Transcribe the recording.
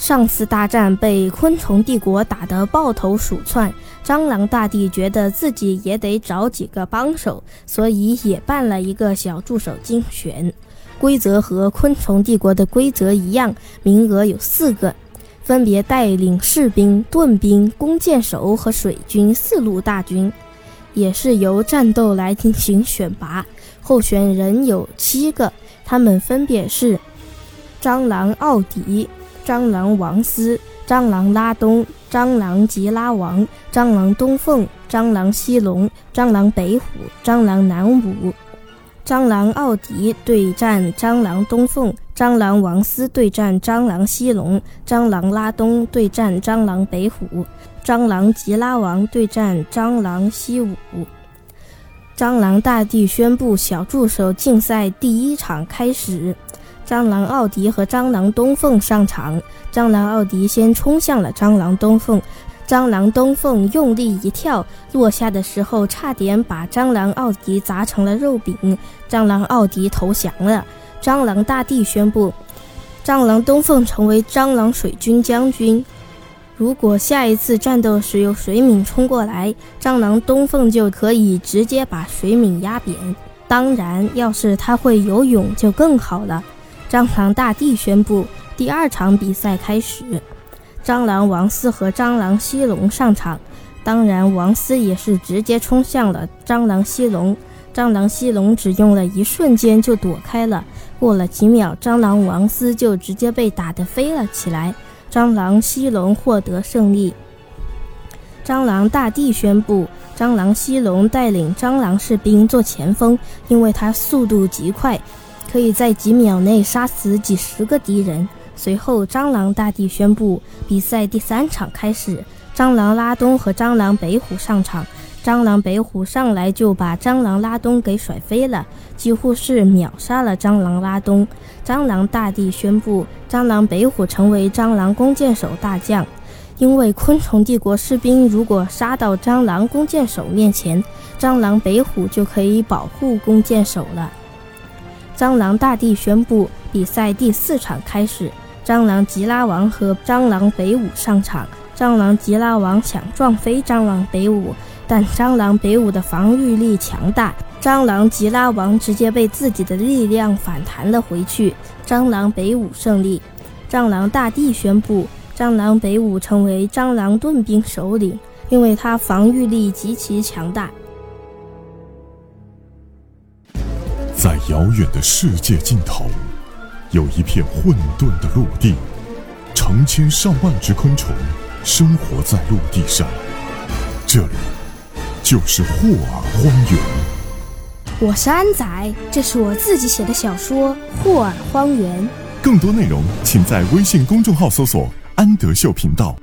上次大战被昆虫帝国打得抱头鼠窜，蟑螂大帝觉得自己也得找几个帮手，所以也办了一个小助手竞选。规则和昆虫帝国的规则一样，名额有四个，分别带领士兵、盾兵、弓箭手和水军四路大军，也是由战斗来进行选拔。候选人有七个，他们分别是蟑螂奥迪。蟑螂王斯、蟑螂拉东、蟑螂吉拉王、蟑螂东凤、蟑螂西龙、蟑螂北虎、蟑螂南武。蟑螂奥迪对战蟑螂东凤，蟑螂王斯对战蟑螂西龙，蟑螂拉东对战蟑螂北虎，蟑螂吉拉王对战蟑螂西武。蟑螂大帝宣布小助手竞赛第一场开始。蟑螂奥迪和蟑螂东凤上场，蟑螂奥迪先冲向了蟑螂东凤，蟑螂东凤用力一跳，落下的时候差点把蟑螂奥迪砸成了肉饼，蟑螂奥迪投降了。蟑螂大帝宣布，蟑螂东凤成为蟑螂水军将军。如果下一次战斗时有水敏冲过来，蟑螂东凤就可以直接把水敏压扁。当然，要是他会游泳就更好了。蟑螂大帝宣布，第二场比赛开始。蟑螂王斯和蟑螂西龙上场，当然王斯也是直接冲向了蟑螂西龙。蟑螂西龙只用了一瞬间就躲开了，过了几秒，蟑螂王斯就直接被打得飞了起来。蟑螂西龙获得胜利。蟑螂大帝宣布，蟑螂西龙带领蟑螂士兵做前锋，因为他速度极快。可以在几秒内杀死几十个敌人。随后，蟑螂大帝宣布比赛第三场开始。蟑螂拉东和蟑螂北虎上场。蟑螂北虎上来就把蟑螂拉东给甩飞了，几乎是秒杀了蟑螂拉东。蟑螂大帝宣布，蟑螂北虎成为蟑螂弓箭手大将，因为昆虫帝国士兵如果杀到蟑螂弓箭手面前，蟑螂北虎就可以保护弓箭手了。蟑螂大帝宣布比赛第四场开始，蟑螂吉拉王和蟑螂北舞上场。蟑螂吉拉王想撞飞蟑螂北舞，但蟑螂北舞的防御力强大，蟑螂吉拉王直接被自己的力量反弹了回去。蟑螂北舞胜利。蟑螂大帝宣布，蟑螂北舞成为蟑螂盾兵首领，因为他防御力极其强大。在遥远的世界尽头，有一片混沌的陆地，成千上万只昆虫生活在陆地上。这里就是霍尔荒原。我是安仔，这是我自己写的小说《霍尔荒原》。更多内容，请在微信公众号搜索“安德秀频道”。